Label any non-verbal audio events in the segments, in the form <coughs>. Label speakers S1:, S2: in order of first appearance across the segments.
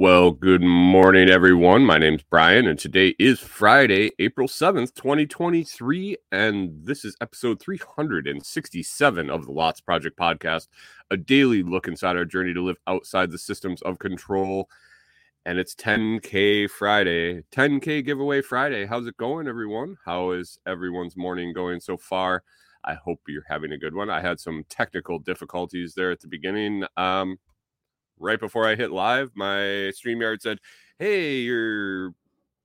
S1: Well, good morning, everyone. My name's Brian, and today is Friday, April 7th, 2023. And this is episode 367 of the Lots Project podcast, a daily look inside our journey to live outside the systems of control. And it's 10K Friday, 10K giveaway Friday. How's it going, everyone? How is everyone's morning going so far? I hope you're having a good one. I had some technical difficulties there at the beginning. Um, right before I hit live, my StreamYard said, Hey, your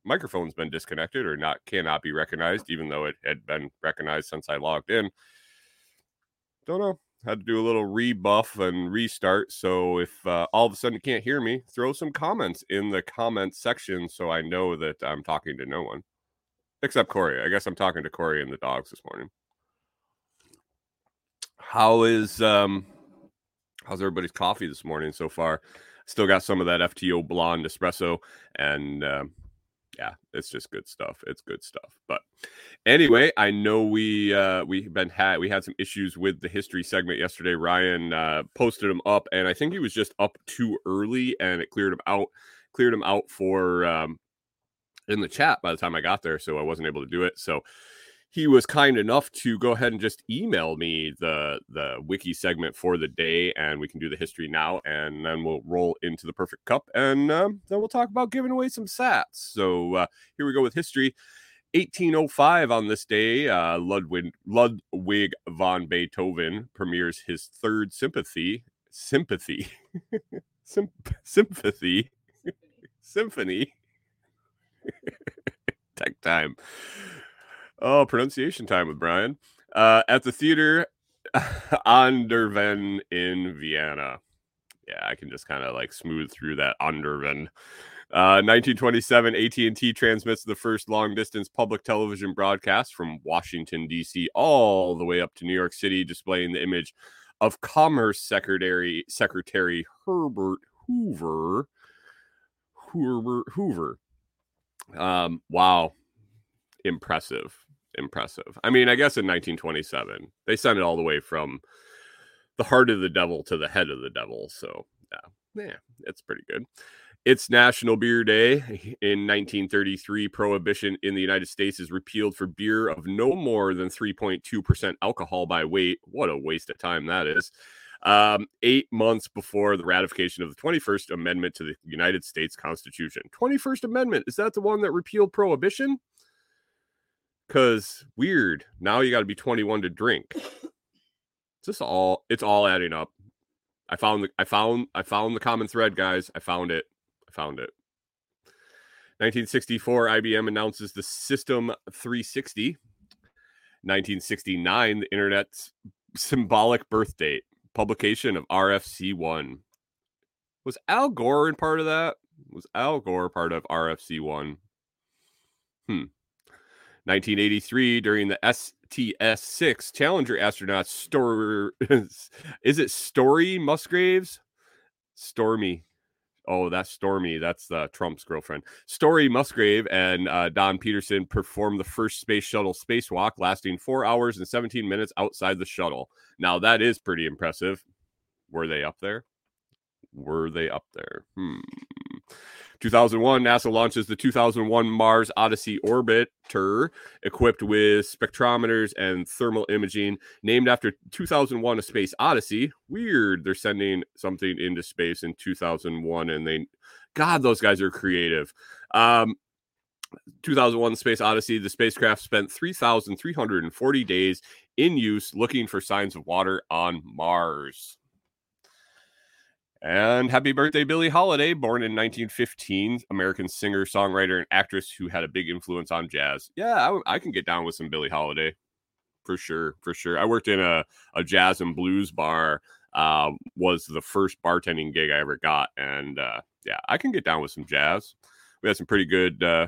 S1: microphone's been disconnected or not cannot be recognized, even though it had been recognized since I logged in. Don't know. Had to do a little rebuff and restart. So if uh, all of a sudden you can't hear me, throw some comments in the comment section so I know that I'm talking to no one. Except Corey. I guess I'm talking to Corey and the dogs this morning. How is um how's everybody's coffee this morning so far? Still got some of that FTO blonde espresso, and um, yeah, it's just good stuff. It's good stuff. But anyway, I know we uh, we've been had we had some issues with the history segment yesterday. Ryan uh, posted them up, and I think he was just up too early, and it cleared him out. Cleared him out for um, in the chat by the time I got there, so I wasn't able to do it. So he was kind enough to go ahead and just email me the the wiki segment for the day and we can do the history now and then we'll roll into the perfect cup and um, then we'll talk about giving away some sats. So uh, here we go with history. 1805 on this day uh, ludwig ludwig von beethoven premieres his third sympathy sympathy <laughs> Sym- sympathy <laughs> symphony. <laughs> Tech time Oh, pronunciation time with Brian. Uh, at the theater <laughs> an der Ven in Vienna. Yeah, I can just kind of like smooth through that Underven. Uh, 1927, AT&T transmits the first long-distance public television broadcast from Washington D.C. all the way up to New York City, displaying the image of Commerce Secretary Secretary Herbert Hoover. Hoover Hoover. Um, wow, impressive impressive. I mean, I guess in 1927, they sent it all the way from the heart of the devil to the head of the devil. So, yeah, yeah, it's pretty good. It's National Beer Day. In 1933, prohibition in the United States is repealed for beer of no more than 3.2% alcohol by weight. What a waste of time that is. Um, eight months before the ratification of the 21st Amendment to the United States Constitution. 21st Amendment, is that the one that repealed prohibition? Cause weird. Now you got to be 21 to drink. It's just all it's all adding up. I found the I found I found the common thread, guys. I found it. I found it. 1964, IBM announces the System 360. 1969, the internet's symbolic birth date, publication of RFC1. Was Al Gore in part of that? Was Al Gore part of RFC1? Hmm. 1983, during the STS 6, Challenger astronauts Story, <laughs> is it Story Musgraves? Stormy. Oh, that's Stormy. That's uh, Trump's girlfriend. Story Musgrave and uh, Don Peterson performed the first space shuttle spacewalk, lasting four hours and 17 minutes outside the shuttle. Now, that is pretty impressive. Were they up there? Were they up there? Hmm. 2001, NASA launches the 2001 Mars Odyssey orbiter equipped with spectrometers and thermal imaging, named after 2001 A Space Odyssey. Weird. They're sending something into space in 2001 and they God, those guys are creative. Um 2001 Space Odyssey, the spacecraft spent 3,340 days in use looking for signs of water on Mars. And happy birthday, Billie Holiday, born in 1915, American singer, songwriter, and actress who had a big influence on jazz. Yeah, I, I can get down with some Billie Holiday for sure, for sure. I worked in a, a jazz and blues bar. Uh, was the first bartending gig I ever got, and uh, yeah, I can get down with some jazz. We had some pretty good, uh,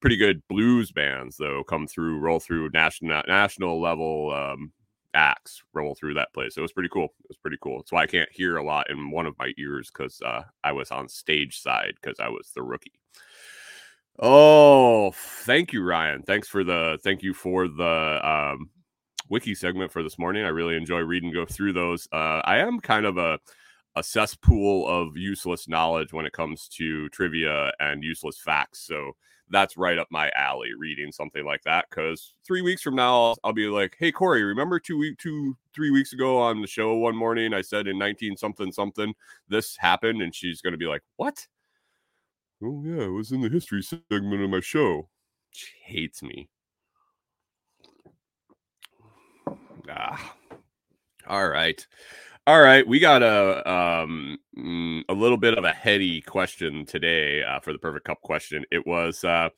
S1: pretty good blues bands though come through, roll through national national level um, acts roll through that place. It was pretty cool. It was pretty cool. That's why I can't hear a lot in one of my ears because uh, I was on stage side because I was the rookie. Oh, thank you, Ryan. Thanks for the thank you for the um, wiki segment for this morning. I really enjoy reading go through those. Uh, I am kind of a a cesspool of useless knowledge when it comes to trivia and useless facts. So that's right up my alley reading something like that because three weeks from now I'll, I'll, be like hey corey remember two week two three weeks ago on the show one morning i said in 19 something something this happened? And she's going to be like what? Oh yeah it was in the history segment of my show. She hates me. Ah. All right all right, we got a um mm, a little bit of a heady question today uh, for the perfect cup question. It was uh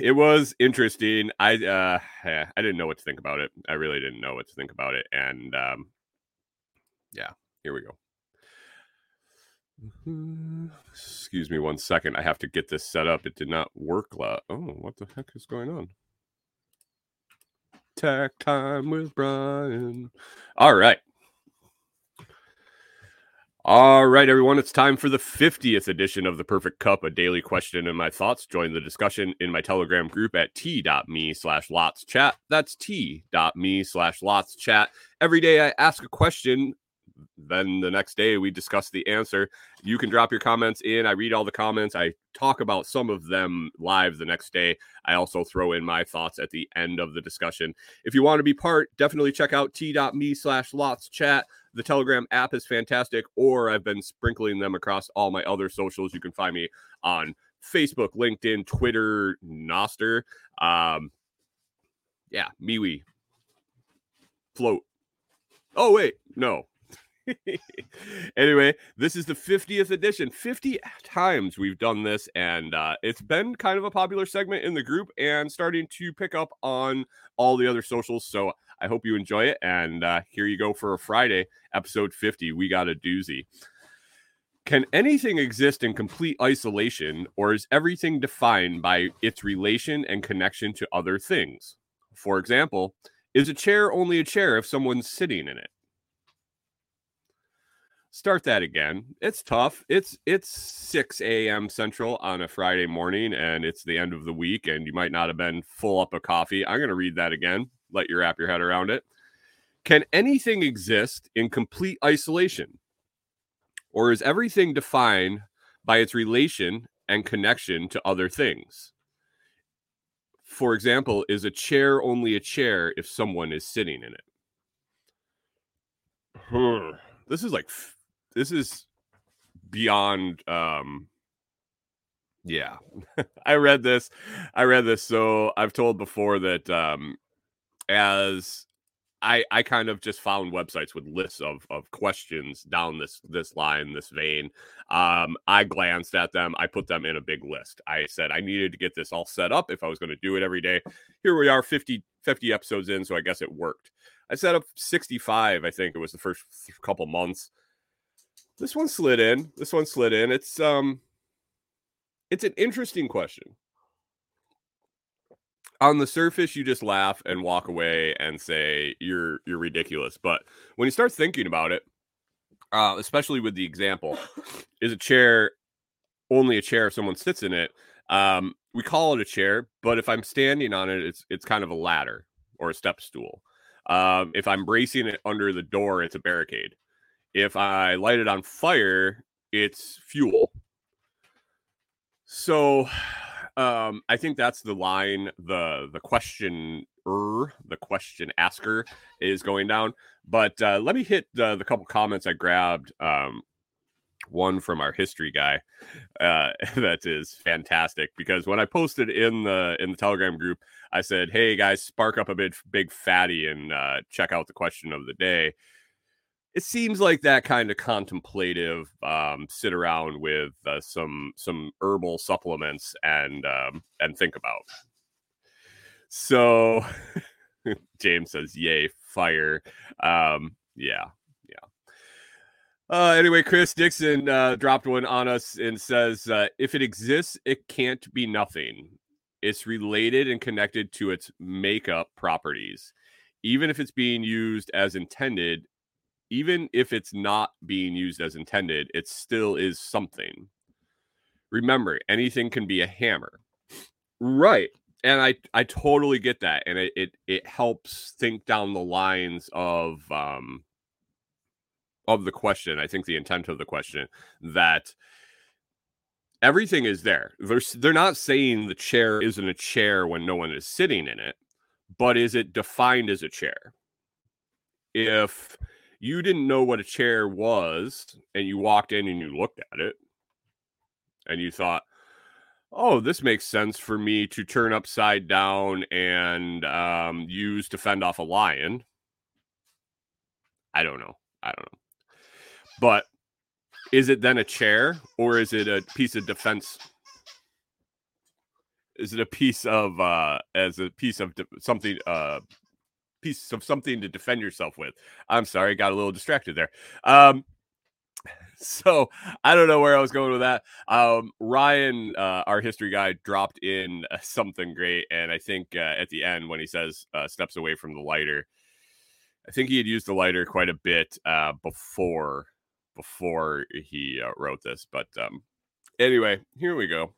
S1: it was interesting. I uh I didn't know what to think about it. I really didn't know what to think about it and um yeah, here we go. Excuse me one second. I have to get this set up. It did not work. La- oh, what the heck is going on? Tech time with Brian. All right. All right, everyone. It's time for the 50th edition of the Perfect Cup, a daily question and my thoughts. Join the discussion in my Telegram group at t.me slash lots chat. That's t.me slash lots chat. Every day I ask a question then the next day we discuss the answer. You can drop your comments in. I read all the comments. I talk about some of them live the next day. I also throw in my thoughts at the end of the discussion. If you want to be part, definitely check out t.me slash lots chat. The Telegram app is fantastic, or I've been sprinkling them across all my other socials. You can find me on Facebook, LinkedIn, Twitter, Nostr. Um, yeah, MeWe, Float. Oh, wait, no, <laughs> anyway, this is the 50th edition. 50 times we've done this, and uh, it's been kind of a popular segment in the group and starting to pick up on all the other socials. So I hope you enjoy it. And uh, here you go for a Friday, episode 50. We got a doozy. Can anything exist in complete isolation, or is everything defined by its relation and connection to other things? For example, is a chair only a chair if someone's sitting in it? Start that again. It's tough. It's it's 6 a.m. Central on a Friday morning, and it's the end of the week, and you might not have been full up of coffee. I'm going to read that again. Let you wrap your head around it. Can anything exist in complete isolation, or is everything defined by its relation and connection to other things? For example, is a chair only a chair if someone is sitting in it? Hmm. This is like this is beyond um yeah. <laughs> I read this i read this so i've told before that um as i i kind of just found websites with lists of of questions down this this line this vein. Um i glanced at them i put them in a big list. I said i needed to get this all set up if i was going to do it every day. Here we are 50 50 episodes in so i guess it worked. I set up 65 i think it was the first couple months this one slid in. This one slid in. It's um it's an interesting question. On the surface, you just laugh and walk away and say you're you're ridiculous. But when you start thinking about it, uh, especially with the example, is a chair only a chair if someone sits in it? Um, we call it a chair, but if I'm standing on it, it's it's kind of a ladder or a step stool. Um, if I'm bracing it under the door, it's a barricade. If I light it on fire, it's fuel. So um, I think that's the line the the question the question asker is going down. But uh, let me hit the, the couple comments I grabbed. Um, one from our history guy uh, <laughs> that is fantastic because when I posted in the in the Telegram group, I said, "Hey guys, spark up a big big fatty and uh, check out the question of the day." It seems like that kind of contemplative um, sit around with uh, some some herbal supplements and um, and think about. So <laughs> James says, "Yay, fire!" Um, yeah, yeah. Uh, anyway, Chris Dixon uh, dropped one on us and says, uh, "If it exists, it can't be nothing. It's related and connected to its makeup properties." Even if it's being used as intended, even if it's not being used as intended, it still is something. Remember, anything can be a hammer. Right. And I I totally get that. And it it, it helps think down the lines of um of the question. I think the intent of the question that everything is there. They're they're not saying the chair isn't a chair when no one is sitting in it, but is it defined as a chair? If you didn't know what a chair was and you walked in and you looked at it and you thought, "Oh, this makes sense for me to turn upside down and um, use to fend off a lion." I don't know. I don't know. But is it then a chair or is it a piece of defense? Is it a piece of uh as a piece of de- something uh piece of something to defend yourself with? I'm sorry, got a little distracted there. Um <laughs> so I don't know where I was going with that. Um, Ryan, uh, our history guy, dropped in uh, something great, and I think uh, at the end when he says uh, steps away from the lighter, I think he had used the lighter quite a bit uh, before before he wrote this. But um, anyway, here we go.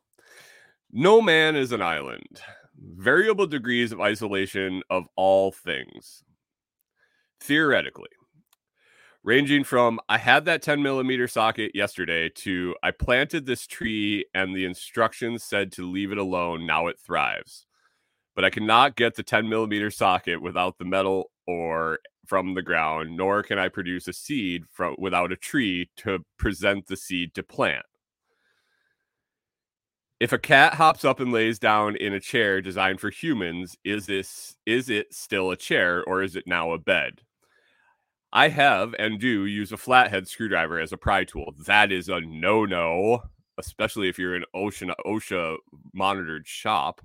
S1: No man is an island. Variable degrees of isolation of all things. Theoretically, ranging from I had that 10 millimeter socket yesterday to I planted this tree and the instructions said to leave it alone. Now it thrives. But I cannot get the 10 millimeter socket without the metal or from the ground, nor can I produce a seed from without a tree to present the seed to plant. If a cat hops up and lays down in a chair designed for humans, is this is it still a chair or is it now a bed? I have and do use a flathead screwdriver as a pry tool. That is a no-no, especially if you're in ocean OSHA monitored shop.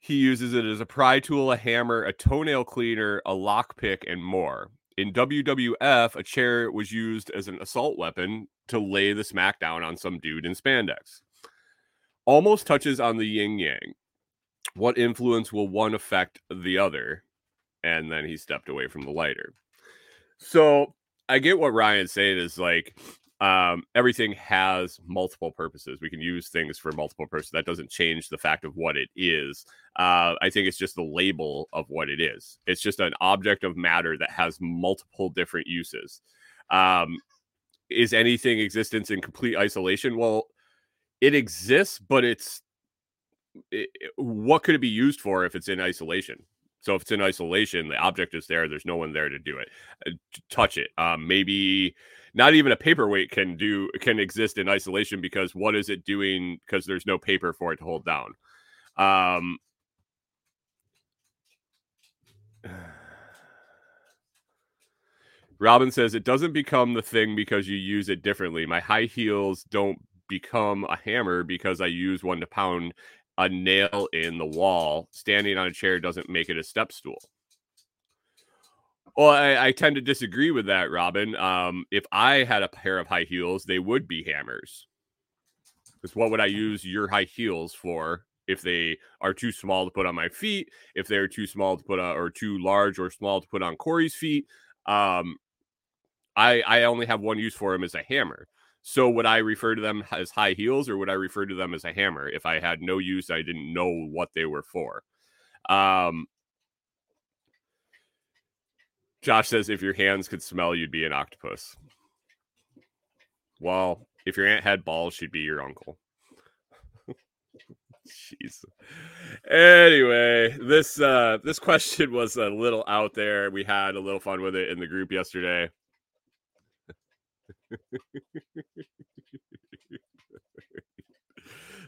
S1: He uses it as a pry tool, a hammer, a toenail cleaner, a lockpick, and more. In WWF, a chair was used as an assault weapon to lay the smackdown on some dude in spandex. Almost touches on the yin yang. What influence will one affect the other? And then he stepped away from the lighter. So I get what Ryan's saying is like um, everything has multiple purposes. We can use things for multiple purposes. That doesn't change the fact of what it is. Uh, I think it's just the label of what it is. It's just an object of matter that has multiple different uses. Um, is anything existence in complete isolation? Well, it exists, but it's it, what could it be used for if it's in isolation? So if it's in isolation, the object is there. There's no one there to do it, uh, touch it. Um, maybe not even a paperweight can do can exist in isolation because what is it doing? Because there's no paper for it to hold down. Um, <sighs> Robin says it doesn't become the thing because you use it differently. My high heels don't become a hammer because I use one to pound a nail in the wall. Standing on a chair doesn't make it a step stool. Well, I, I, tend to disagree with that, Robin. Um, if I had a pair of high heels, they would be hammers. Because what would I use your high heels for if they are too small to put on my feet? If they're too small to put on, or too large or small to put on Corey's feet? Um, I I only have one use for them as a hammer. So would I refer to them as high heels or would I refer to them as a hammer if I had no use? I didn't know what they were for. Um, Josh says if your hands could smell, you'd be an octopus. Well, if your aunt had balls, she'd be your uncle. <laughs> Jeez. Anyway, this uh this question was a little out there. We had a little fun with it in the group yesterday. <laughs>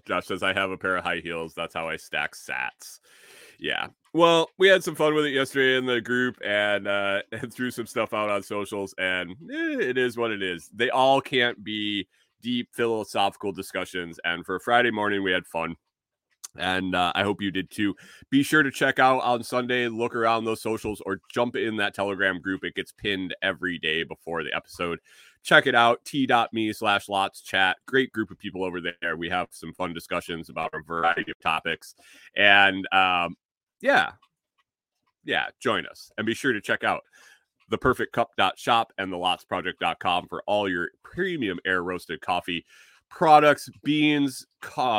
S1: Josh says I have a pair of high heels. That's how I stack sats. Yeah. Well, we had some fun with it yesterday in the group and uh <laughs> and threw some stuff out on socials and eh, it is what it is. They all can't be deep philosophical discussions and for Friday morning we had fun and uh, I hope you did too. Be sure to check out on Sunday, look around those socials, or jump in that Telegram group. It gets pinned every day before the episode. Check it out, t.me slash lots chat. Great group of people over there. We have some fun discussions about a variety of topics. And um, yeah, yeah, join us and be sure to check out theperfectcup.shop and the lotsproject.com for all your premium air roasted coffee products, beans,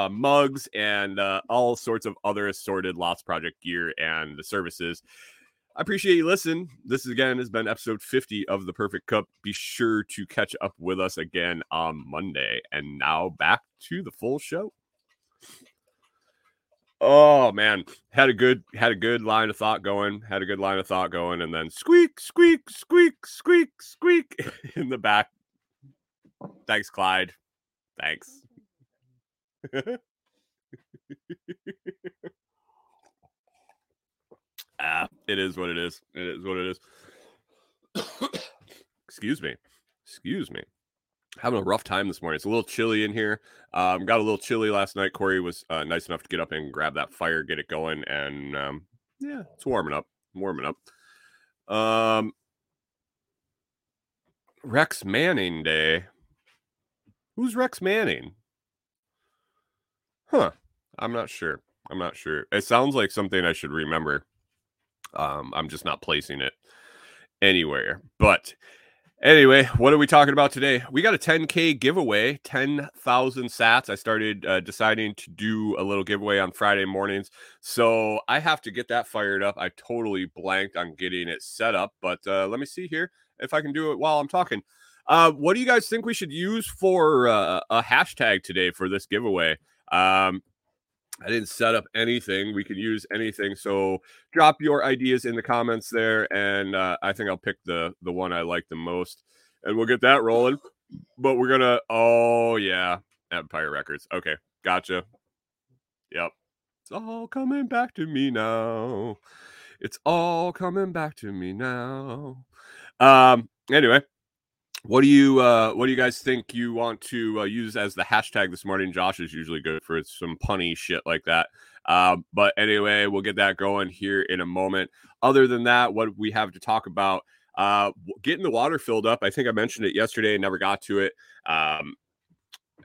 S1: mugs, and uh, all sorts of other assorted Lots Project gear and the services. I appreciate you listening. This again has been episode 50 of the Perfect Cup. Be sure to catch up with us again on Monday. And now back to the full show. Oh man, had a good had a good line of thought going, had a good line of thought going, and then squeak, squeak, squeak, squeak, squeak <laughs> in the back. Thanks, Clyde. Thanks. <laughs> ah, it is what it is. It is what it is. <coughs> Excuse me. Excuse me. Having a rough time this morning. It's a little chilly in here. Um, got a little chilly last night. Corey was uh, nice enough to get up and grab that fire, get it going, and um, yeah, it's warming up. Warming up. Um, Rex Manning Day. Who's Rex Manning? Huh. I'm not sure. I'm not sure. It sounds like something I should remember. Um, I'm just not placing it anywhere. But anyway, what are we talking about today? We got a 10K giveaway, 10,000 sats. I started uh, deciding to do a little giveaway on Friday mornings. So I have to get that fired up. I totally blanked on getting it set up. But uh, let me see here if I can do it while I'm talking. Uh, what do you guys think we should use for uh, a hashtag today for this giveaway? Um, I didn't set up anything. We can use anything. So drop your ideas in the comments there, and uh, I think I'll pick the the one I like the most, and we'll get that rolling. But we're gonna. Oh yeah, Empire Records. Okay, gotcha. Yep, it's all coming back to me now. It's all coming back to me now. Um. Anyway, what do you uh, what do you guys think you want to uh, use as the hashtag this morning? Josh is usually good for some punny shit like that. Uh, but anyway, we'll get that going here in a moment. Other than that, what we have to talk about, uh, getting the water filled up. I think I mentioned it yesterday, never got to it. Um,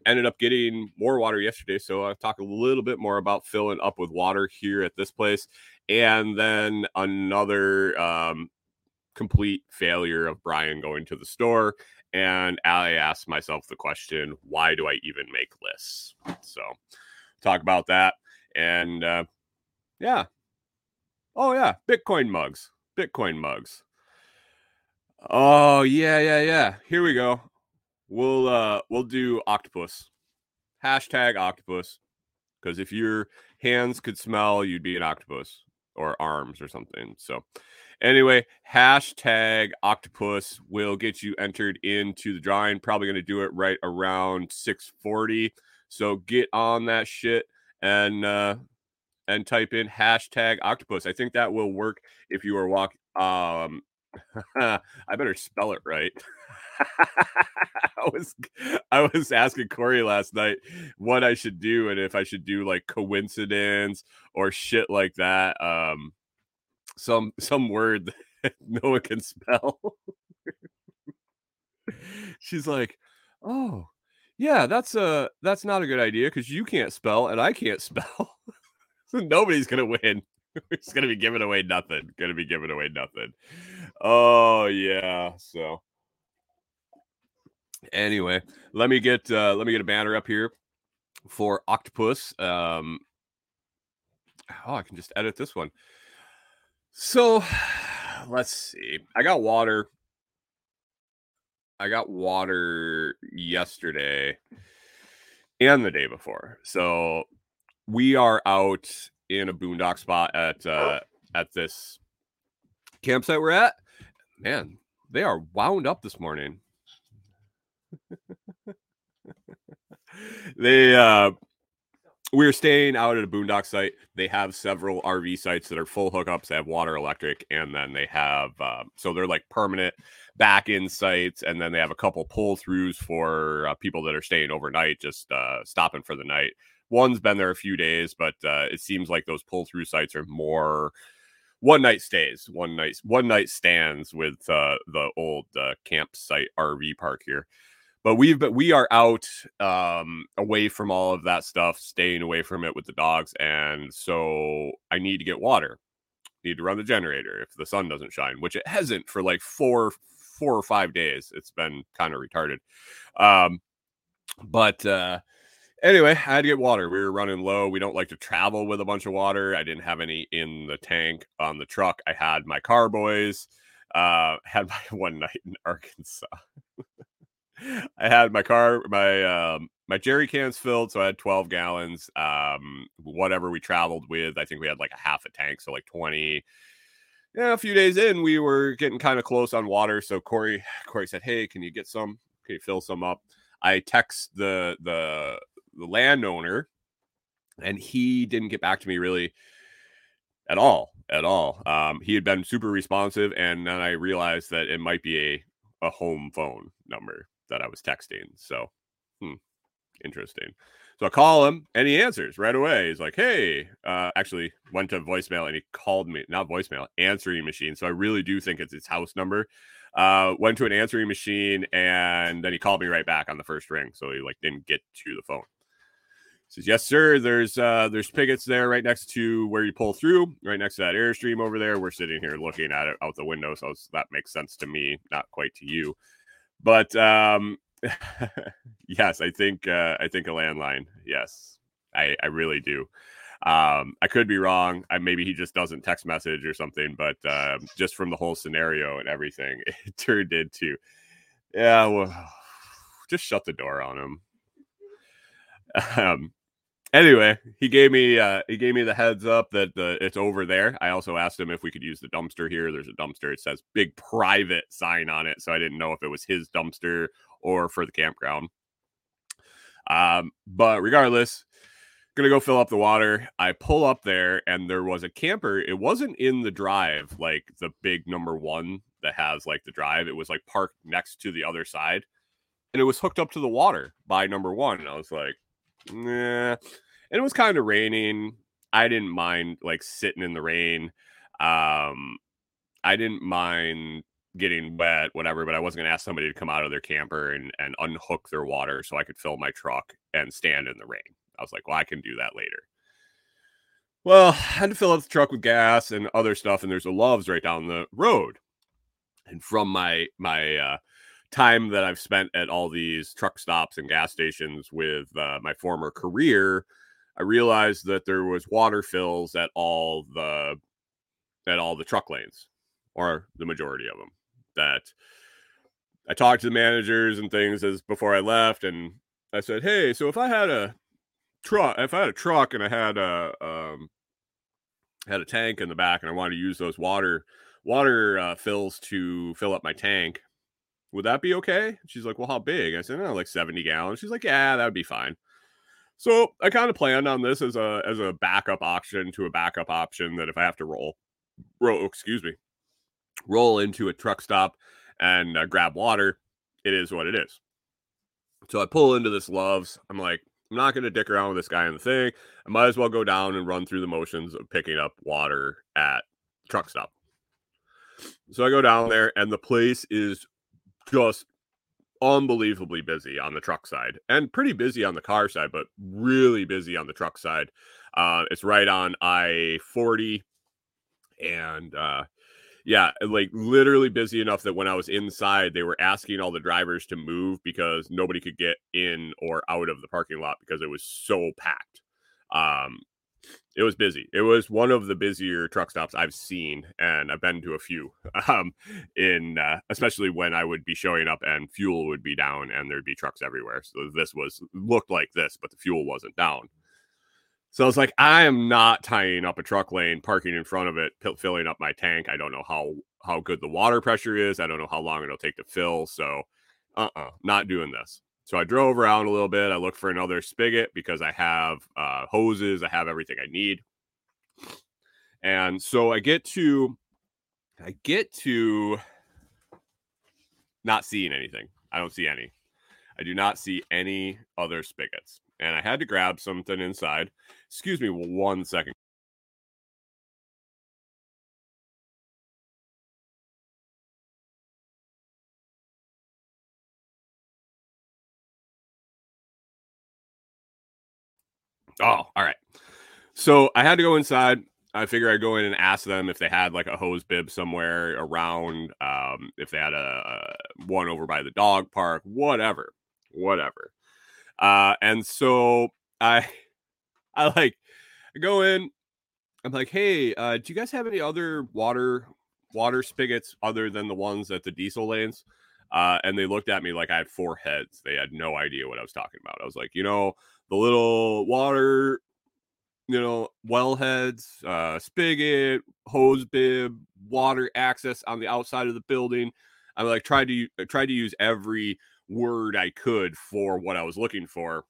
S1: ended up getting more water yesterday, so I'll talk a little bit more about filling up with water here at this place, and then another um, complete failure of Brian going to the store. And I asked myself the question, why do I even make lists? So talk about that. And uh, yeah. Oh, yeah. Bitcoin mugs. Bitcoin mugs. Oh, yeah, yeah, yeah. Here we go. We'll uh we'll do octopus. Hashtag octopus. Because if your hands could smell, you'd be an octopus or arms or something. So Anyway, hashtag octopus will get you entered into the drawing. Probably going to do it right around 640. So get on that shit and uh and type in hashtag octopus. I think that will work if you are walk um <laughs> I better spell it right. <laughs> I was I was asking Corey last night what I should do and if I should do like coincidence or shit like that. Um some some word that <laughs> no one can spell. <laughs> She's like, "Oh, yeah, that's a that's not a good idea because you can't spell and I can't spell. so nobody's gonna win. it's gonna be giving away nothing. Gonna be giving away nothing. Oh yeah. So anyway, let me get uh let me get a banner up here for octopus. Um oh, I can just edit this one. So let's see. I got water. I got water yesterday and the day before. So we are out in a boondock spot at uh at this campsite we're at. Man, they are wound up this morning. <laughs> they uh we are staying out at a boondock site. They have several RV sites that are full hookups. They have water, electric, and then they have uh, so they're like permanent back in sites, and then they have a couple pull throughs for uh, people that are staying overnight, just uh, stopping for the night. One's been there a few days, but uh, it seems like those pull through sites are more one night stays, one night one night stands with uh, the old uh, campsite RV park here but we've been we are out um away from all of that stuff staying away from it with the dogs and so i need to get water need to run the generator if the sun doesn't shine, which it hasn't for like four four or five days. It's been kind of retarded. Um, but uh, anyway, I had to get water. We were running low. We don't like to travel with a bunch of water. I didn't have any in the tank on the truck. I had my carboys. Uh, <laughs> had my one night in Arkansas. I had my car, my um, my jerry cans filled, so I had 12 gallons. Um, whatever we traveled with, I think we had like a half a tank, so like 20. Yeah, a few days in, we were getting kind of close on water. So Corey, <sighs> Corey said, "Hey, can you get some? Can you fill some up?" I text the the the landowner, and he didn't get back to me really at all, at all. Um, he had been super responsive, and then I realized that it might be a a home phone number that I was texting. So, hmm, interesting. So I call him and he answers right away. He's like, Hey, uh, actually went to voicemail and he called me, not voicemail, answering machine. So I really do think it's his house number. Uh, went to an answering machine and then he called me right back on the first ring. So he like didn't get to the phone. He says, Yes, sir. There's uh there's pickets there right next to where you pull through, right next to that airstream over there. We're sitting here looking at it out the window. So that makes sense to me, not quite to you. But um <laughs> yes, I think uh, I think a landline. Yes, I I really do. Um, I could be wrong. I maybe he just doesn't text message or something, but um, just from the whole scenario and everything, <laughs> it turned into yeah. Well, <sighs> just shut the door on him. <laughs> Um, anyway, he gave me uh, he gave me the heads up that the it's over there. I also asked him if we could use the dumpster here. There's a dumpster. It says big private sign on it, so I didn't know if it was his dumpster or for the campground. Um, but regardless, gonna go fill up the water. I pull up there, and there was a camper. It wasn't in the drive, like the big number one that has like the drive. It was like parked next to the other side, and it was hooked up to the water by number one. And I was like, nah. And it was kind of raining. I didn't mind like sitting in the rain. Um, I didn't mind getting wet, whatever, but I wasn't to ask somebody to come out of their camper and, and unhook their water so I could fill my truck and stand in the rain. I was like, well, I can do that later. Well, I <sighs> had to fill up the truck with gas and other stuff, and there's a Love's right down the road. And from my my uh, time that I've spent at all these truck stops and gas stations with uh, my former career, I realized that there was water fills at all the at all the truck lanes, or the majority of them. That I talked to the managers and things as before I left, and I said, "Hey, so if I had a truck, if I had a truck and I had a um, had a tank in the back, and I wanted to use those water water uh, fills to fill up my tank, would that be okay?" She's like, "Well, how big?" I said, "No, like seventy gallons." She's like, "Yeah, that would be fine." So I kind of planned on this as a as a backup option to a backup option that if I have to roll, roll, excuse me, roll into a truck stop and uh, grab water, it is what it is. So I pull into this Love's. I'm like, I'm not going to dick around with this guy in the thing. I might as well go down and run through the motions of picking up water at truck stop. So I go down there, and the place is just unbelievably busy on the truck side and pretty busy on the car side, but really busy on the truck side. Uh, it's right on I 40. And uh, yeah, like literally busy enough that when I was inside, they were asking all the drivers to move because nobody could get in or out of the parking lot because it was so packed. Um, it was busy. It was one of the busier truck stops I've seen, and I've been to a few. <laughs> Um, in uh, especially when I would be showing up and fuel would be down and there'd be trucks everywhere. So this was looked like this, but the fuel wasn't down. So I was like, I am not tying up a truck lane, parking in front of it, p- filling up my tank. I don't know how how good the water pressure is. I don't know how long it'll take to fill. So, uh, uh-uh, uh not doing this. So I drove around a little bit. I looked for another spigot because I have uh, hoses. I have everything I need. And so I get to, I get to not seeing anything. I don't see any. I do not see any other spigots. And I had to grab something inside. Excuse me one second. Oh, all right. So I had to go inside. I figure I'd go in and ask them if they had like a hose bib somewhere around, um, if they had a, a one over by the dog park, whatever, whatever. Uh, and so I, <laughs> I like I go in. I'm like, hey, uh, do you guys have any other water water spigots other than the ones at the diesel lanes? Uh, and they looked at me like I had four heads. They had no idea what I was talking about. I was like, you know, the little water you know, well heads, uh, spigot, hose bib, water access on the outside of the building. I like tried to I tried to use every word I could for what I was looking for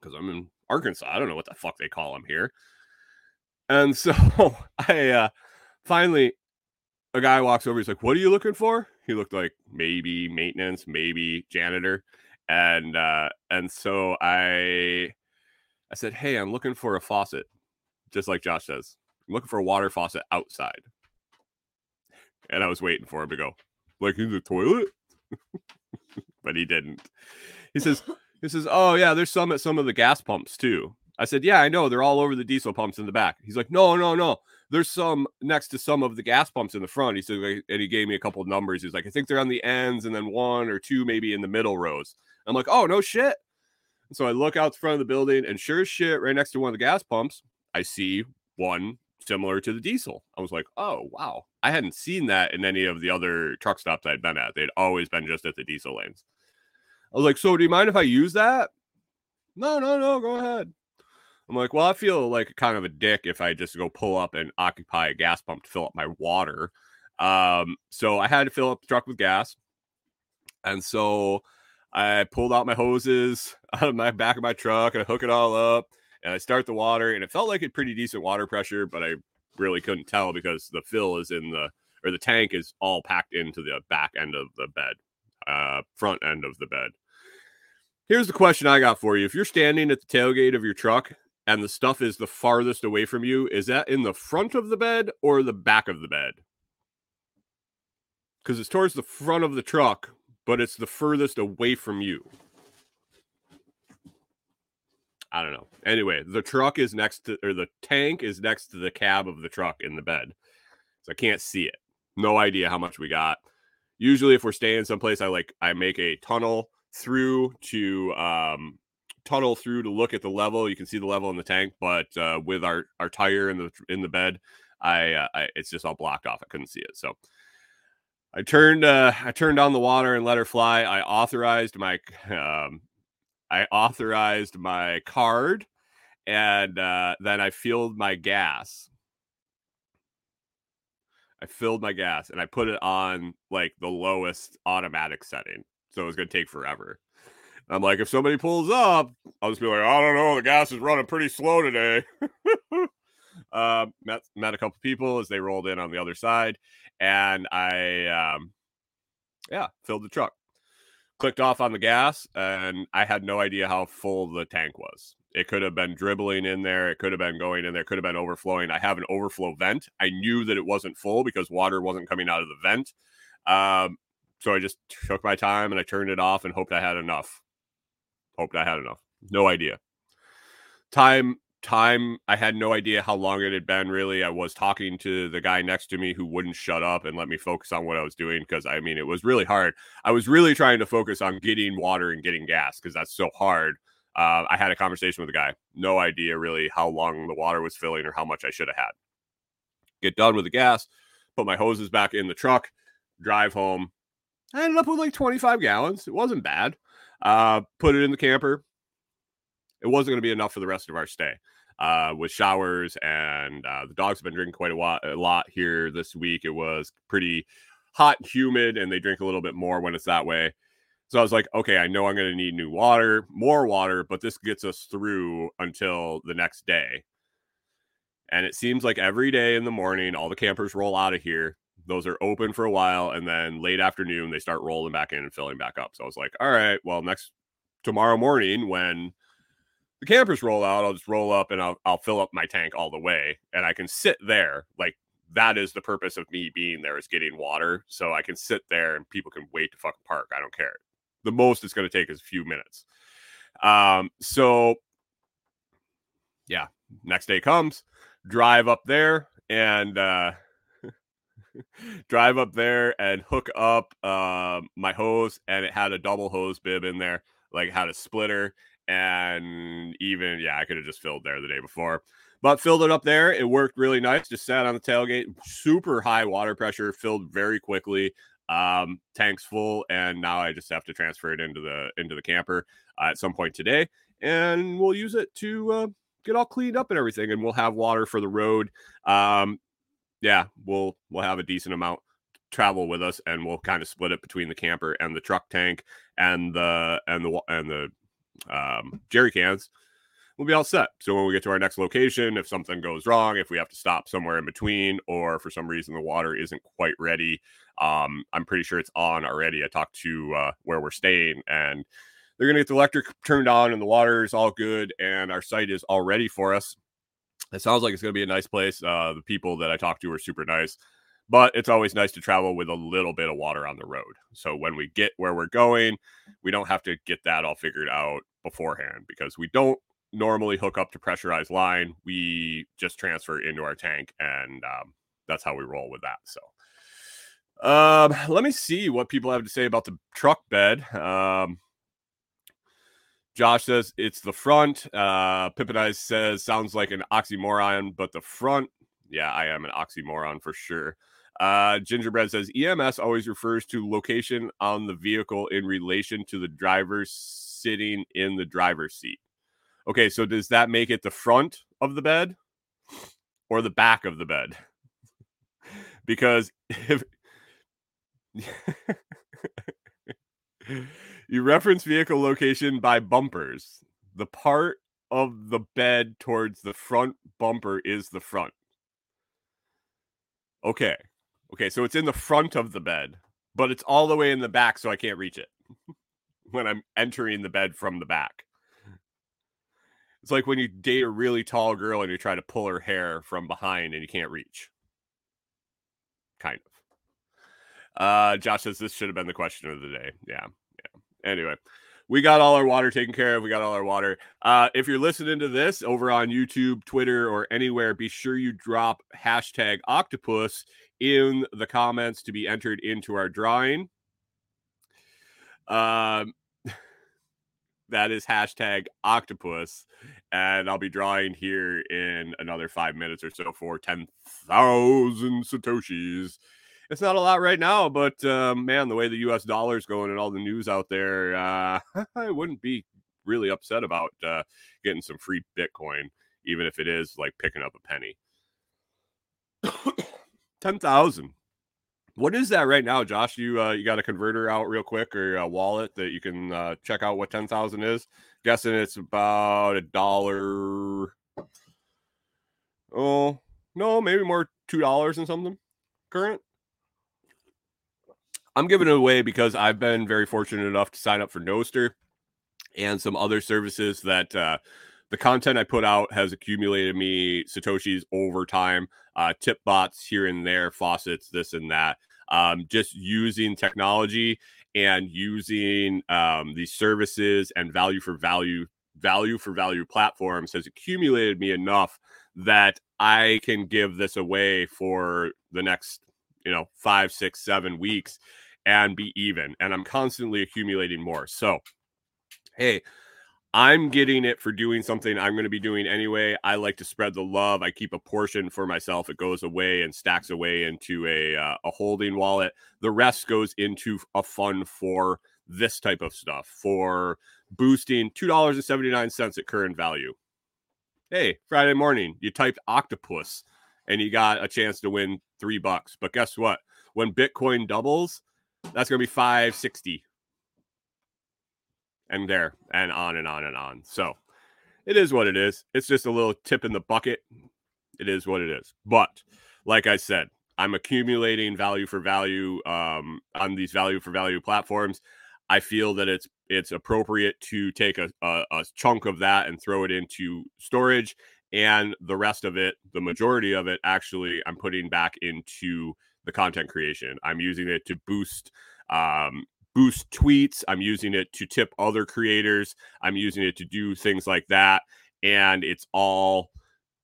S1: because I'm in Arkansas. I don't know what the fuck they call them here. And so <laughs> I uh, finally a guy walks over. He's like, "What are you looking for?" He looked like maybe maintenance, maybe janitor, and uh, and so I I said, Hey, I'm looking for a faucet, just like Josh says. I'm looking for a water faucet outside. And I was waiting for him to go, like in the toilet. <laughs> but he didn't. He says, <laughs> he says, Oh yeah, there's some at some of the gas pumps too. I said, Yeah, I know. They're all over the diesel pumps in the back. He's like, No, no, no. There's some next to some of the gas pumps in the front. He said, and he gave me a couple of numbers. He's like, I think they're on the ends and then one or two maybe in the middle rows. I'm like, Oh, no shit. So I look out the front of the building, and sure as shit, right next to one of the gas pumps, I see one similar to the diesel. I was like, oh, wow. I hadn't seen that in any of the other truck stops I'd been at. They'd always been just at the diesel lanes. I was like, so do you mind if I use that? No, no, no, go ahead. I'm like, well, I feel like kind of a dick if I just go pull up and occupy a gas pump to fill up my water. Um, so I had to fill up the truck with gas. And so I pulled out my hoses <laughs> out of my back of my truck and I hook it all up and I start the water and it felt like a pretty decent water pressure, but I really couldn't tell because the fill is in the or the tank is all packed into the back end of the bed, uh, front end of the bed. Here's the question I got for you. If you're standing at the tailgate of your truck and the stuff is the farthest away from you, is that in the front of the bed or the back of the bed? Because it's towards the front of the truck, but it's the furthest away from you. I don't know. Anyway, the truck is next to, or the tank is next to the cab of the truck in the bed. So I can't see it. No idea how much we got. Usually, if we're staying someplace, I like, I make a tunnel through to, um, tunnel through to look at the level. You can see the level in the tank, but uh, with our our tire in the in the bed, I, uh, I it's just all blocked off. I couldn't see it. So I turned uh, I turned on the water and let her fly. I authorized my um, I authorized my card, and uh, then I filled my gas. I filled my gas and I put it on like the lowest automatic setting, so it was gonna take forever. I'm like, if somebody pulls up, I'll just be like, I don't know, the gas is running pretty slow today. <laughs> uh, met met a couple people as they rolled in on the other side, and I, um, yeah, filled the truck. Clicked off on the gas, and I had no idea how full the tank was. It could have been dribbling in there. It could have been going in there. Could have been overflowing. I have an overflow vent. I knew that it wasn't full because water wasn't coming out of the vent. Um, so I just took my time and I turned it off and hoped I had enough. Hoped I had enough. No idea. Time time i had no idea how long it had been really. I was talking to the guy next to me who wouldn't shut up and let me focus on what i was doing because i mean it was really hard. I was really trying to focus on getting water and getting gas because that's so hard. Uh, i had a conversation with the guy no idea really how long the water was filling or how much i should have had. Get done with the gas put my hoses back in the truck drive home. I ended up with like 25 gallons. It wasn't bad. Uh, put it in the camper it wasn't going to be enough for the rest of our stay uh, with showers. And uh, the dogs have been drinking quite a a lot here this week. It was pretty hot, humid, and they drink a little bit more when it's that way. So I was like, okay, I know I'm going to need new water, more water, but this gets us through until the next day. And it seems like every day in the morning, all the campers roll out of here. Those are open for a while. And then late afternoon, they start rolling back in and filling back up. So I was like, all right, well, next tomorrow morning, when the campers roll out, I'll just roll up and I'll, I'll fill up my tank all the way and I can sit there. Like that is the purpose of me being there is getting water. So I can sit there and people can wait to fucking park. I don't care. The most it's going to take is a few minutes. Um, so yeah, next day comes. drive up there and uh, <laughs> drive up there and hook up uh, my hose, and it had a double hose bib in there, like had a splitter, and even yeah, I could have just filled there the day before. But filled it up there. It worked really nice. Just sat on the tailgate. Super high water pressure. Filled very quickly. Um, tank's full, and now I just have to transfer it into the into the camper uh, at some point today, and we'll use it to uh, get all cleaned up and everything, and we'll have water for the road. Um, yeah, we'll we'll have a decent amount travel with us, and we'll kind of split it between the camper and the truck tank and the and the and the um, jerry cans we'll be all set. So when we get to our next location, if something goes wrong, if we have to stop somewhere in between, or for some reason the water isn't quite ready, um, I'm pretty sure it's on already. I talked to uh, where we're staying, and they're gonna get the electric turned on, and the water is all good, and our site is all ready for us. It sounds like it's gonna be a nice place. Uh, the people that I talked to are super nice. But it's always nice to travel with a little bit of water on the road. So when we get where we're going, we don't have to get that all figured out beforehand because we don't normally hook up to pressurized line. We just transfer into our tank, and um, that's how we roll with that. So, um, let me see what people have to say about the truck bed. Um, Josh says it's the front. Uh, Pippinize says sounds like an oxymoron, but the front, yeah, I am an oxymoron for sure. Uh, Gingerbread says EMS always refers to location on the vehicle in relation to the driver sitting in the driver's seat. Okay, so does that make it the front of the bed or the back of the bed? <laughs> because if <laughs> you reference vehicle location by bumpers, the part of the bed towards the front bumper is the front. Okay. Okay, so it's in the front of the bed, but it's all the way in the back, so I can't reach it <laughs> when I'm entering the bed from the back. It's like when you date a really tall girl and you try to pull her hair from behind and you can't reach. Kind of. Uh, Josh says this should have been the question of the day. Yeah. Yeah. Anyway, we got all our water taken care of. We got all our water. Uh, if you're listening to this over on YouTube, Twitter, or anywhere, be sure you drop hashtag octopus in the comments to be entered into our drawing. Um, <laughs> that is hashtag octopus. And I'll be drawing here in another five minutes or so for 10,000 Satoshis. It's not a lot right now, but uh, man, the way the US dollar is going and all the news out there, uh, <laughs> I wouldn't be really upset about uh, getting some free Bitcoin, even if it is like picking up a penny. 10,000. What is that right now, Josh? You uh, you got a converter out real quick or a wallet that you can uh, check out what ten thousand is? Guessing it's about a dollar. Oh no, maybe more two dollars and something current. I'm giving it away because I've been very fortunate enough to sign up for Nostr and some other services that uh, the content I put out has accumulated me satoshis over time. Uh, tip bots here and there, faucets, this and that um, just using technology and using um, these services and value for value value for value platforms has accumulated me enough that I can give this away for the next, you know, five, six, seven weeks and be even. And I'm constantly accumulating more. So, hey, I'm getting it for doing something I'm going to be doing anyway. I like to spread the love. I keep a portion for myself. It goes away and stacks away into a uh, a holding wallet. The rest goes into a fund for this type of stuff for boosting two dollars and seventy nine cents at current value. Hey, Friday morning, you typed octopus and you got a chance to win three bucks. But guess what? When Bitcoin doubles, that's going to be five sixty and there and on and on and on. So it is what it is. It's just a little tip in the bucket. It is what it is. But like I said, I'm accumulating value for value um, on these value for value platforms. I feel that it's it's appropriate to take a, a, a chunk of that and throw it into storage, and the rest of it, the majority of it, actually, I'm putting back into the content creation. I'm using it to boost um, boost tweets. I'm using it to tip other creators. I'm using it to do things like that. And it's all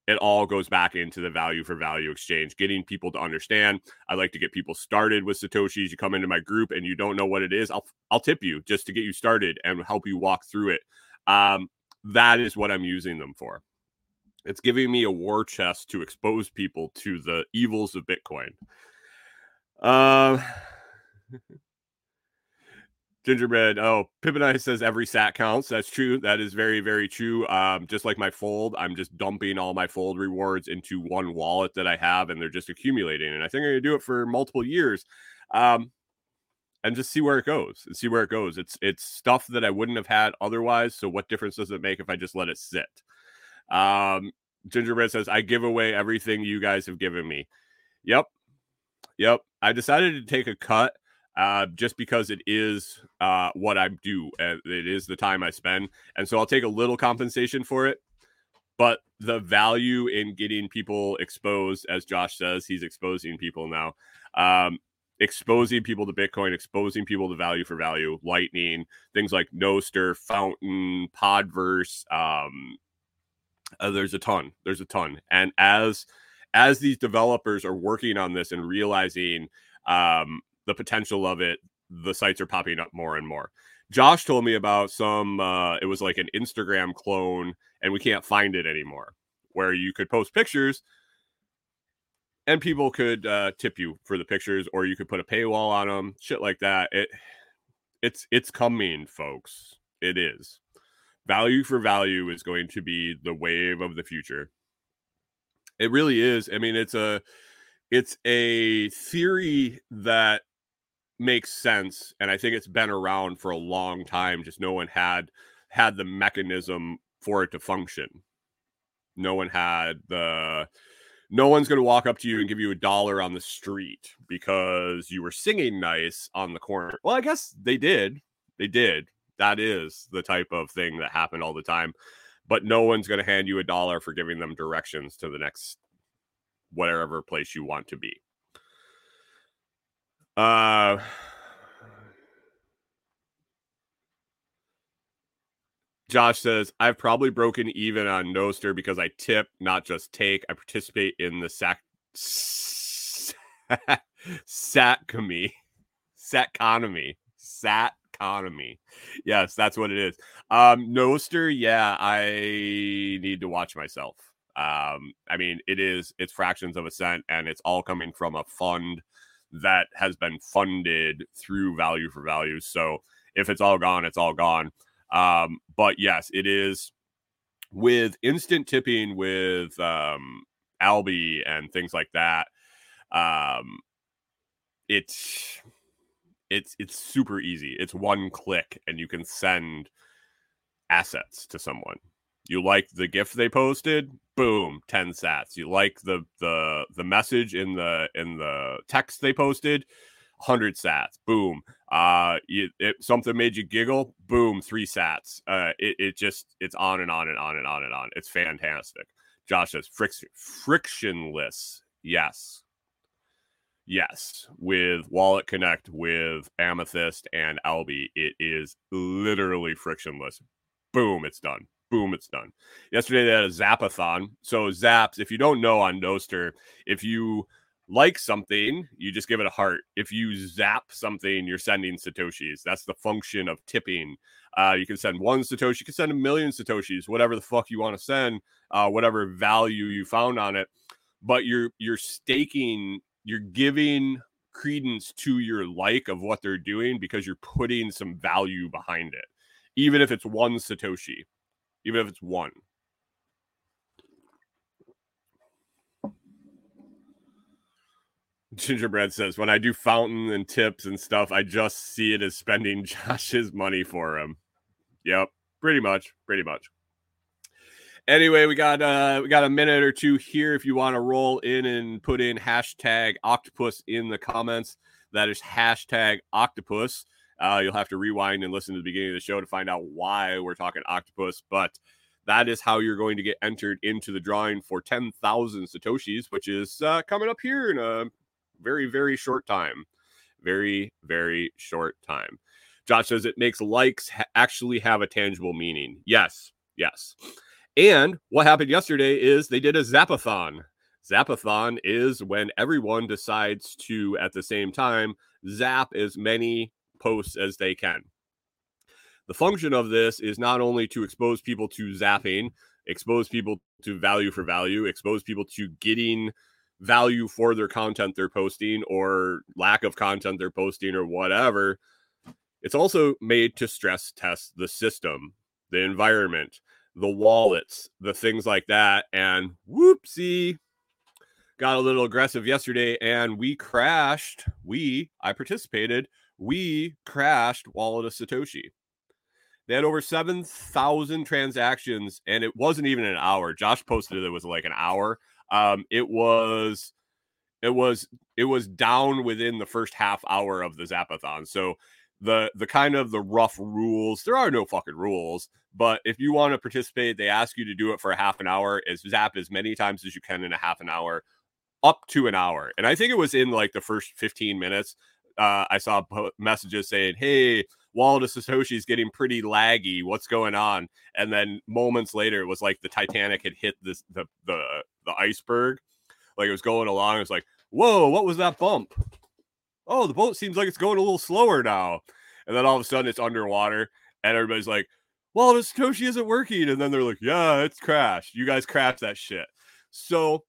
S1: it all goes back into the value for value exchange, getting people to understand. I like to get people started with Satoshis. You come into my group and you don't know what it is, I'll I'll tip you just to get you started and help you walk through it. Um, that is what I'm using them for. It's giving me a war chest to expose people to the evils of Bitcoin. Um, <laughs> Gingerbread. Oh, Pippin says every sat counts. That's true. That is very, very true. Um, just like my fold, I'm just dumping all my fold rewards into one wallet that I have, and they're just accumulating. And I think I'm to do it for multiple years, um, and just see where it goes. And see where it goes. It's it's stuff that I wouldn't have had otherwise. So what difference does it make if I just let it sit? Um, Gingerbread says I give away everything you guys have given me. Yep, yep. I decided to take a cut uh, just because it is uh, what I do. It is the time I spend. And so I'll take a little compensation for it. But the value in getting people exposed, as Josh says, he's exposing people now, um, exposing people to Bitcoin, exposing people to value for value, Lightning, things like Nostr, Fountain, Podverse. Um, uh, there's a ton. There's a ton. And as as these developers are working on this and realizing um, the potential of it, the sites are popping up more and more. Josh told me about some, uh, it was like an Instagram clone, and we can't find it anymore, where you could post pictures and people could uh, tip you for the pictures, or you could put a paywall on them, shit like that. It, it's it's coming, folks. It is. Value for value is going to be the wave of the future. It really is. I mean, it's a it's a theory that makes sense and i think it's been around for a long time just no one had had the mechanism for it to function. No one had the no one's going to walk up to you and give you a dollar on the street because you were singing nice on the corner. Well i guess they did. They did. That is the type of thing that happened all the time but no one's going to hand you a dollar for giving them directions to the next whatever place you want to be uh, Josh says, I've probably broken even on Nostr because I tip, not just take. I participate in the sac satcomy. Satconomy. Satconomy. Yes, that's what it is. Um, Nostr, yeah, I need to watch myself. Um, I mean, it is it's fractions of a cent and it's all coming from a fund that has been funded through value for value. So if it's all gone, it's all gone. Um, but yes, it is with instant tipping with um, Alby and things like that. Um, it's it's it's super easy. It's one click, and you can send assets to someone. You like the gift they posted? Boom, 10 sats. You like the the the message in the in the text they posted? 100 sats. Boom. Uh you, it, something made you giggle? Boom, 3 sats. Uh it, it just it's on and on and on and on and on. It's fantastic. Josh says friction frictionless. Yes. Yes, with Wallet Connect, with Amethyst and Alby, it is literally frictionless. Boom, it's done boom, it's done. Yesterday they had a zapathon. So zaps, if you don't know on Nostr, if you like something, you just give it a heart. If you zap something, you're sending satoshis. That's the function of tipping. Uh, you can send one satoshi, you can send a million satoshis, whatever the fuck you want to send, uh, whatever value you found on it. But you're you're staking, you're giving credence to your like of what they're doing because you're putting some value behind it, even if it's one satoshi even if it's one. <laughs> Gingerbread says, when I do fountain and tips and stuff, I just see it as spending <laughs> Josh's money for him. Yep, pretty much, pretty much. Anyway, we got uh we got a minute or two here if you want to roll in and put in hashtag octopus in the comments. That is hashtag octopus. Uh, you'll have to rewind and listen to the beginning of the show to find out why we're talking octopus, but that is how you're going to get entered into the drawing for 10,000 Satoshis, which is uh, coming up here in a very, very short time. Very, very short time. Josh says it makes likes ha- actually have a tangible meaning. Yes, yes. And what happened yesterday is they did a zapathon. Zapathon is when everyone decides to, at the same time, zap as many posts as they can. The function of this is not only to expose people to zapping, expose people to value for value, expose people to getting value for their content they're posting or lack of content they're posting or whatever. It's also made to stress test the system, the environment, the wallets, the things like that. And whoopsie, got a little aggressive yesterday and we crashed. We, I participated, we crashed Wallet of Satoshi. They had over 7,000 transactions and it wasn't even an hour. Josh posted it, it was like an hour. Um, it was it was it was down within the first half hour of the zapathon. So the the kind of the rough rules, there are no fucking rules, but if you want to participate, they ask you to do it for a half an hour, as zap as many times as you can in a half an hour, up to an hour. And I think it was in like the first 15 minutes. Uh, I saw messages saying, "Hey, Satoshi is getting pretty laggy. What's going on? And then moments later, it was like the Titanic had hit this the the the iceberg. Like it was going along. It was like, whoa, what was that bump? Oh, the boat seems like it's going a little slower now. And then all of a sudden it's underwater, and everybody's like, well, Satoshi isn't working. And then they're like, yeah, it's crashed. You guys crashed that shit. So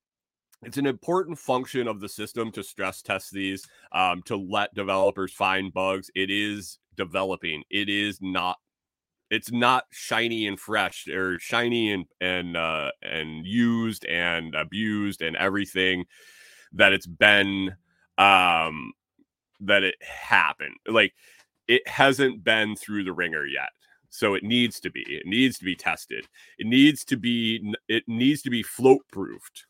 S1: it's an important function of the system to stress test these um, to let developers find bugs. It is developing. It is not it's not shiny and fresh or shiny and and uh, and used and abused and everything that it's been um that it happened. Like it hasn't been through the ringer yet. So it needs to be. It needs to be tested. It needs to be it needs to be float proofed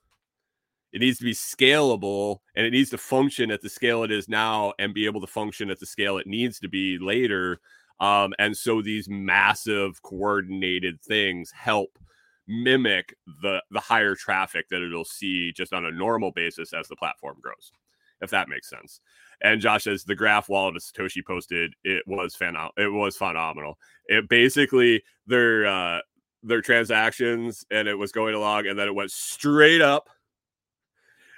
S1: it needs to be scalable and it needs to function at the scale it is now and be able to function at the scale it needs to be later. Um, and so these massive coordinated things help mimic the the higher traffic that it'll see just on a normal basis as the platform grows, if that makes sense. And Josh says the graph wallet Satoshi posted it was fan it was phenomenal. It basically their uh their transactions and it was going along and then it went straight up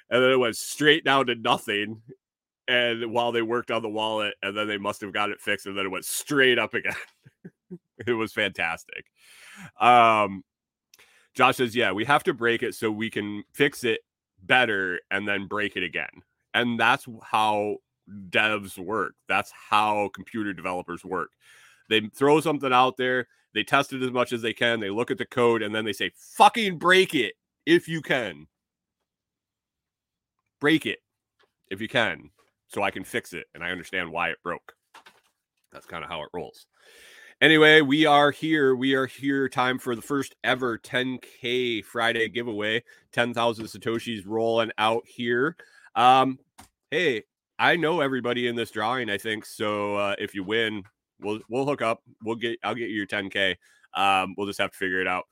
S1: and then it went straight down to nothing. And while they worked on the wallet, and then they must have got it fixed, and then it went straight up again. <laughs> it was fantastic. Um, Josh says, "Yeah, we have to break it so we can fix it better, and then break it again." And that's how devs work. That's how computer developers work. They throw something out there, they test it as much as they can, they look at the code, and then they say, "Fucking break it if you can." Break it if you can so I can fix it and I understand why it broke. That's kind of how it rolls. Anyway, we are here. We are here. Time for the first ever 10K Friday giveaway. 10,000 Satoshis rolling out here. Um, hey, I know everybody in this drawing, I think. So uh, if you win, we'll we'll hook up. We'll get I'll get you your 10K. Um, we'll just have to figure it out.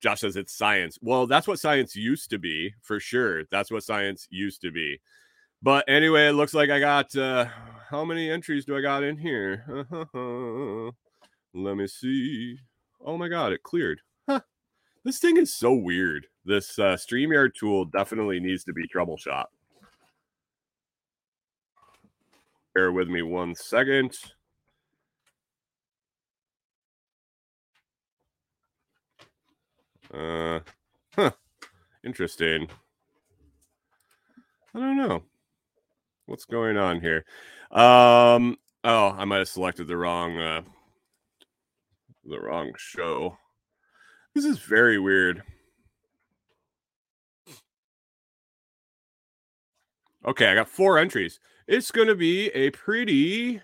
S1: Josh says it's science. Well, that's what science used to be for sure. That's what science used to be. But anyway, it looks like I got uh how many entries do I got in here? <laughs> Let me see. Oh my god, it cleared. Huh. This thing is so weird. This uh, StreamYard tool definitely needs to be troubleshot. Bear with me one second. Uh, huh. Interesting. I don't know what's going on here. Um. Oh, I might have selected the wrong uh, the wrong show. This is very weird. Okay, I got four entries. It's going to be a pretty,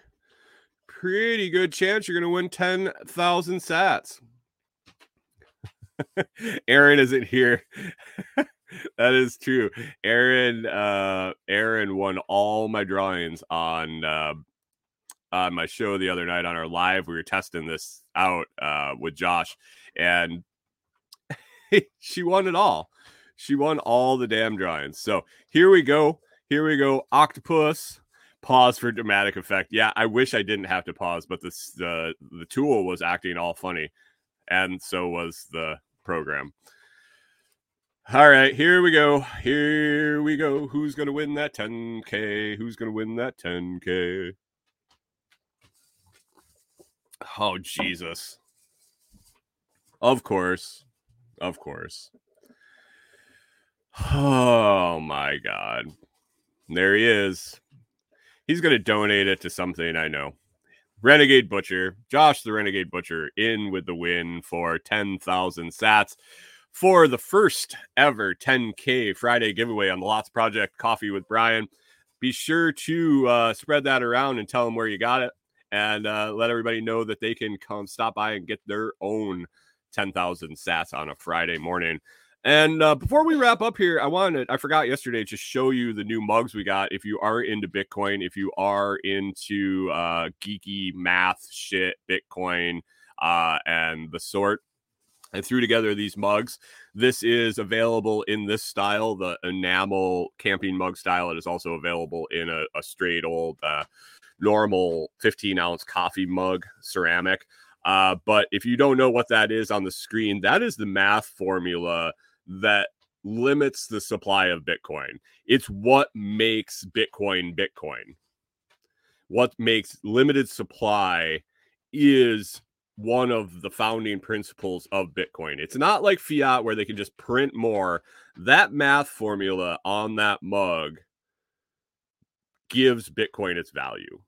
S1: pretty good chance you're going to win 10,000 sats. <laughs> Aaron isn't here. <laughs> that is true. Aaron uh Aaron won all my drawings on uh on my show the other night on our live. We were testing this out uh with Josh and <laughs> she won it all. She won all the damn drawings. So here we go. Here we go. Octopus. Pause for dramatic effect. Yeah, I wish I didn't have to pause, but this the the tool was acting all funny, and so was the program. All right, here we go. Here we go. Who's going to win that 10K? Who's going to win that 10K? Oh, Jesus. Of course. Of course. Oh, my God. There he is. He's going to donate it to something I know. Renegade Butcher, Josh the Renegade Butcher, in with the win for 10,000 sats for the first ever 10K Friday giveaway on the Lots Project Coffee with Brian. Be sure to uh, spread that around and tell them where you got it and uh, let everybody know that they can come stop by and get their own 10,000 sats on a Friday morning. And uh, before we wrap up here, I wanted, I forgot yesterday to show you the new mugs we got. If you are into Bitcoin, if you are into uh, geeky math shit, Bitcoin, uh, and the sort, I threw together these mugs. This is available in this style, the enamel camping mug style. It is also available in a, a straight old uh, normal 15 ounce coffee mug ceramic. Uh, but if you don't know what that is on the screen, that is the math formula that limits the supply of Bitcoin. It's what makes Bitcoin Bitcoin. What makes limited supply is one of the founding principles of Bitcoin. It's not like fiat where they can just print more. That math formula on that mug gives Bitcoin its value.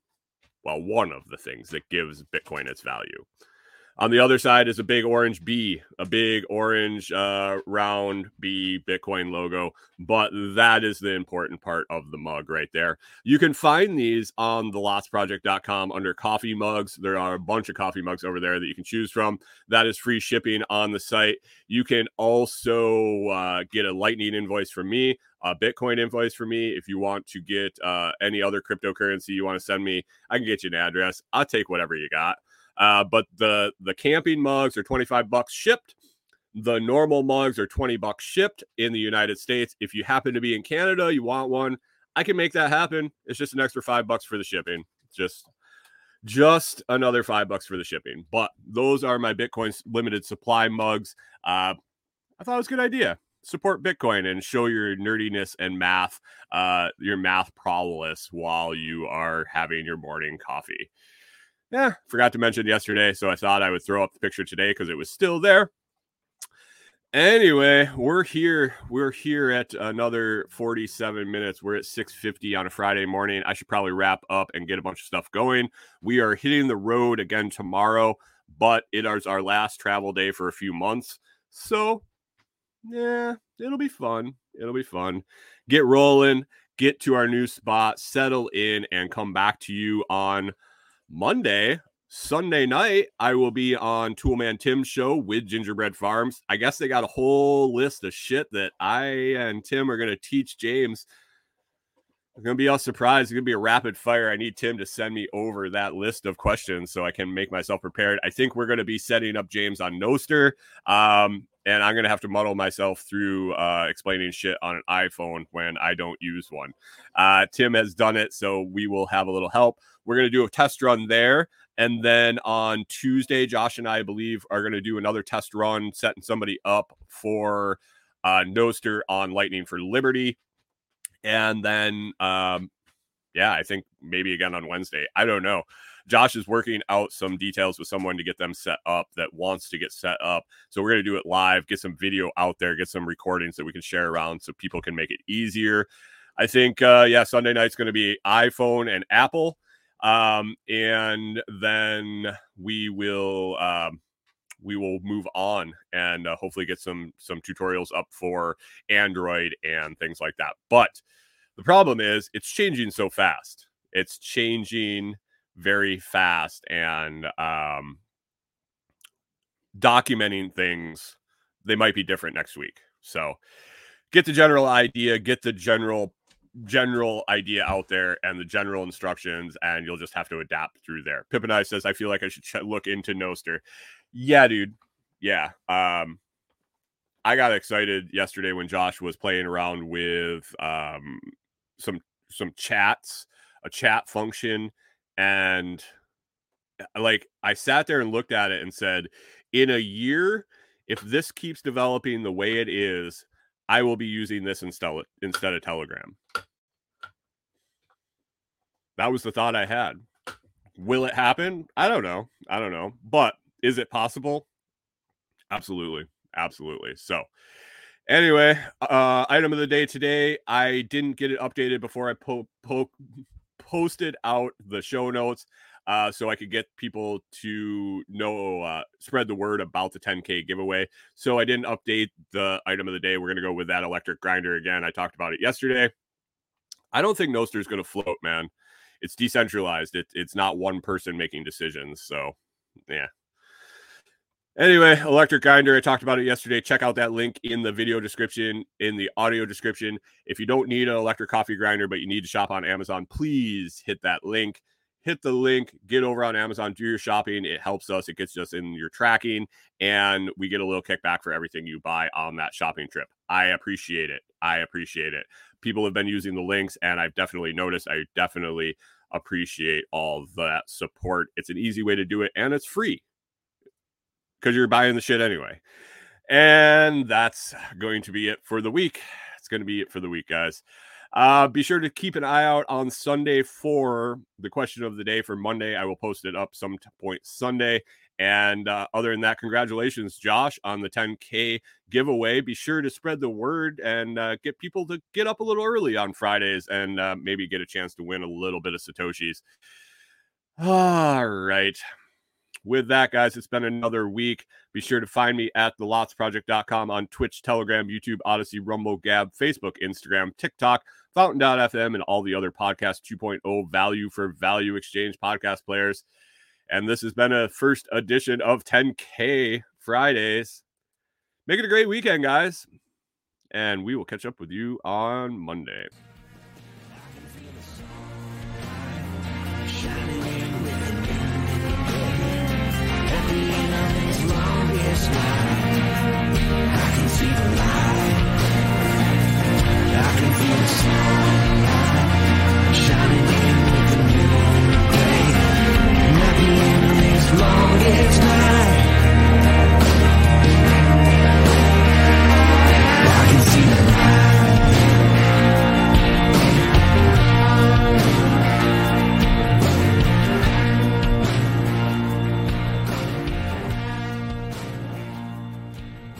S1: Well, one of the things that gives Bitcoin its value. On the other side is a big orange B, a big orange uh, round B Bitcoin logo. But that is the important part of the mug right there. You can find these on the lotsproject.com under coffee mugs. There are a bunch of coffee mugs over there that you can choose from. That is free shipping on the site. You can also uh, get a lightning invoice from me a Bitcoin invoice for me. If you want to get uh, any other cryptocurrency you want to send me, I can get you an address. I'll take whatever you got. Uh, but the the camping mugs are 25 bucks shipped. The normal mugs are 20 bucks shipped in the United States. If you happen to be in Canada, you want one, I can make that happen. It's just an extra five bucks for the shipping. Just just another five bucks for the shipping. But those are my Bitcoin limited supply mugs. Uh, I thought it was a good idea. Support Bitcoin and show your nerdiness and math, uh, your math prowess while you are having your morning coffee yeah, forgot to mention yesterday, so I thought I would throw up the picture today because it was still there. Anyway, we're here. We're here at another 47 minutes. We're at 6:50 on a Friday morning. I should probably wrap up and get a bunch of stuff going. We are hitting the road again tomorrow, but it is our last travel day for a few months. So, yeah, it'll be fun. It'll be fun. Get rolling, get to our new spot, settle in and come back to you on Monday, Sunday night, I will be on Toolman Tim's show with Gingerbread Farms. I guess they got a whole list of shit that I and Tim are going to teach James. It's going to be all surprise. It's going to be a rapid fire. I need Tim to send me over that list of questions so I can make myself prepared. I think we're going to be setting up James on Nostr. Um, and I'm to have to muddle myself through uh, explaining shit on an iPhone when I don't use one. Uh, Tim has done it, so we will have a little help. We're to do a test run there. And then on Tuesday, Josh and I, I believe, are to do another test run, setting somebody up for uh, Nostr on Lightning for Liberty. And then, um, yeah, I think maybe again on Wednesday. I don't know. Josh is working out some details with someone to get them set up that wants to get set up. So we're going to do it live, get some video out there, get some recordings that we can share around so people can make it easier. I think, uh, yeah, Sunday night's going to be iPhone and Apple. Um, and then we will um, we will move on and uh, hopefully get some some tutorials up for Android and things like that. But the problem is it's changing so fast. It's changing very fast and um, documenting things they might be different next week. So get the general idea, get the general general idea out there and the general instructions, and you'll just have to adapt through there. Pip and I says, I feel like I should ch- look into Nostr. Yeah, dude. Yeah. Um, I got excited yesterday when Josh was playing around with um, some some chats, a chat function, and uh, like I sat there and looked at it and said, in a year, if this keeps developing the way it is, I will be using this instead instead of Telegram. That was the thought I had. Will it happen? I don't know. I don't know. But is it possible? Absolutely. Absolutely. So, anyway, uh item of the day today, I didn't get it updated before I po- po- posted out the show notes uh, so I could get people to know, uh, spread the word about the 10K giveaway. So I didn't update the item of the day. We're going to go with that electric grinder again. I talked about it yesterday. I don't think Nostr is going to float, man. It's decentralized. It, it's not one person making decisions. So, yeah. Anyway, electric grinder. I talked about it yesterday. Check out that link in the video description, in the audio description. If you don't need an electric coffee grinder, but you need to shop on Amazon, please hit that link hit the link, get over on Amazon, do your shopping. It helps us. It gets us in your tracking, and we get a little kickback for everything you buy on that shopping trip. I appreciate it. I appreciate it. People have been using the links, and I've definitely noticed. I definitely appreciate all that support. It's an easy way to do it, and it's free because you're buying the shit anyway. And that's going to be it for the week. It's going to be it for the week, guys. Uh, be sure to keep an eye out on Sunday for the question of the day for Monday. I will post it up some point Sunday. And uh, other than that, congratulations, Josh, on the 10K giveaway. Be sure to spread the word and uh, get people to get up a little early on Fridays and uh, maybe get a chance to win a little bit of Satoshis. All right with that, guys, it's been another week. Be sure to find me at thelotsproject.com on Twitch, Telegram, YouTube, Odysee, Rumble, Gab, Facebook, Instagram, TikTok, Fountain.fm, and all the other podcast 2.0 value for value exchange podcast players. And this has been a first edition of 10K Fridays. Make it a great weekend, guys. And we will catch up with you on Monday.